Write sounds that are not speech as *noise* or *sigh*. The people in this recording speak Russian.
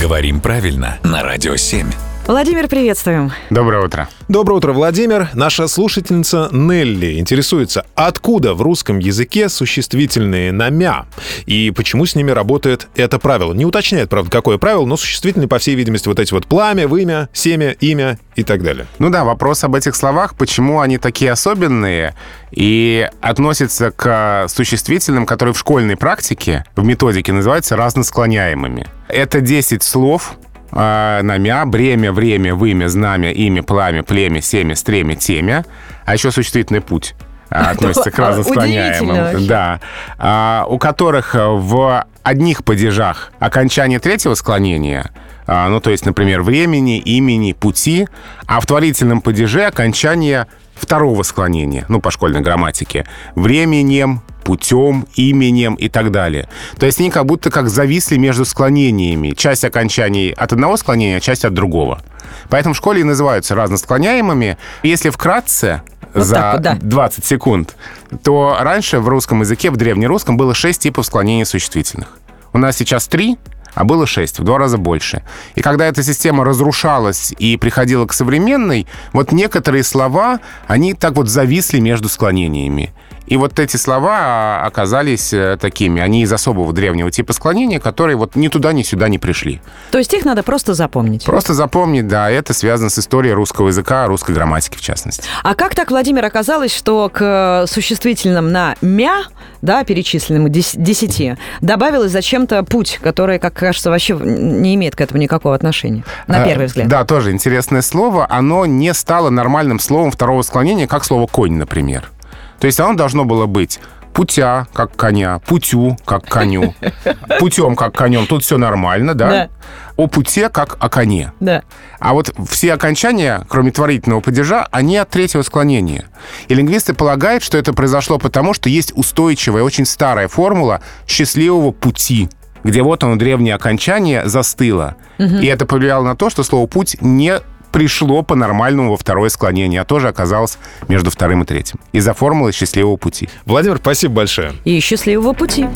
Говорим правильно на Радио 7. Владимир, приветствуем. Доброе утро. Доброе утро, Владимир. Наша слушательница Нелли интересуется, откуда в русском языке существительные на «мя» и почему с ними работает это правило. Не уточняет, правда, какое правило, но существительные, по всей видимости, вот эти вот пламя, вымя, семя, имя и так далее. Ну да, вопрос об этих словах, почему они такие особенные и относятся к существительным, которые в школьной практике, в методике называются разносклоняемыми. Это 10 слов, э, намя, бремя, время, вымя, знамя, имя, пламя, племя, семя, стремя, темя, а еще существительный путь а, относится к разносклоняемым. Да. А, у которых в одних падежах окончание третьего склонения, а, ну, то есть, например, времени, имени, пути, а в творительном падеже окончание второго склонения, ну, по школьной грамматике, временем, путем, именем и так далее. То есть они как будто как зависли между склонениями. Часть окончаний от одного склонения, а часть от другого. Поэтому в школе и называются разносклоняемыми. Если вкратце, Вот за так вот, да. 20 секунд, то раньше в русском языке, в древнерусском, было 6 типов склонения существительных. У нас сейчас 3, а было 6, в два раза больше. И когда эта система разрушалась и приходила к современной, вот некоторые слова, они так вот зависли между склонениями. И вот эти слова а, оказались э, такими. Они из особого древнего типа склонения, которые вот ни туда, ни сюда не пришли. То есть их надо просто запомнить. Просто запомнить, да, это связано с историей русского языка, русской грамматики в частности. А как так, Владимир, оказалось, что к существительным на «мя», да, перечисленным десяти, добавилось зачем-то «путь», который, как кажется, вообще не имеет к этому никакого отношения, на А, первый взгляд? Да, тоже интересное слово. Оно не стало нормальным словом второго склонения, как слово «конь», например. То есть оно должно было быть путя, как коня, путю, как коню, *laughs* путем, как конем. Тут все нормально, да? Да. О путе, как о коне. Да. А вот все окончания, кроме творительного падежа, они от третьего склонения. И лингвисты полагают, что это произошло потому, что есть устойчивая, очень старая формула счастливого пути, где вот оно, древнее окончание, застыло. И это повлияло на то, что слово «путь» не пришло по-нормальному во второе склонение, а тоже оказалось между вторым и третьим. Из-за формулы счастливого пути. Владимир, спасибо большое. И счастливого пути.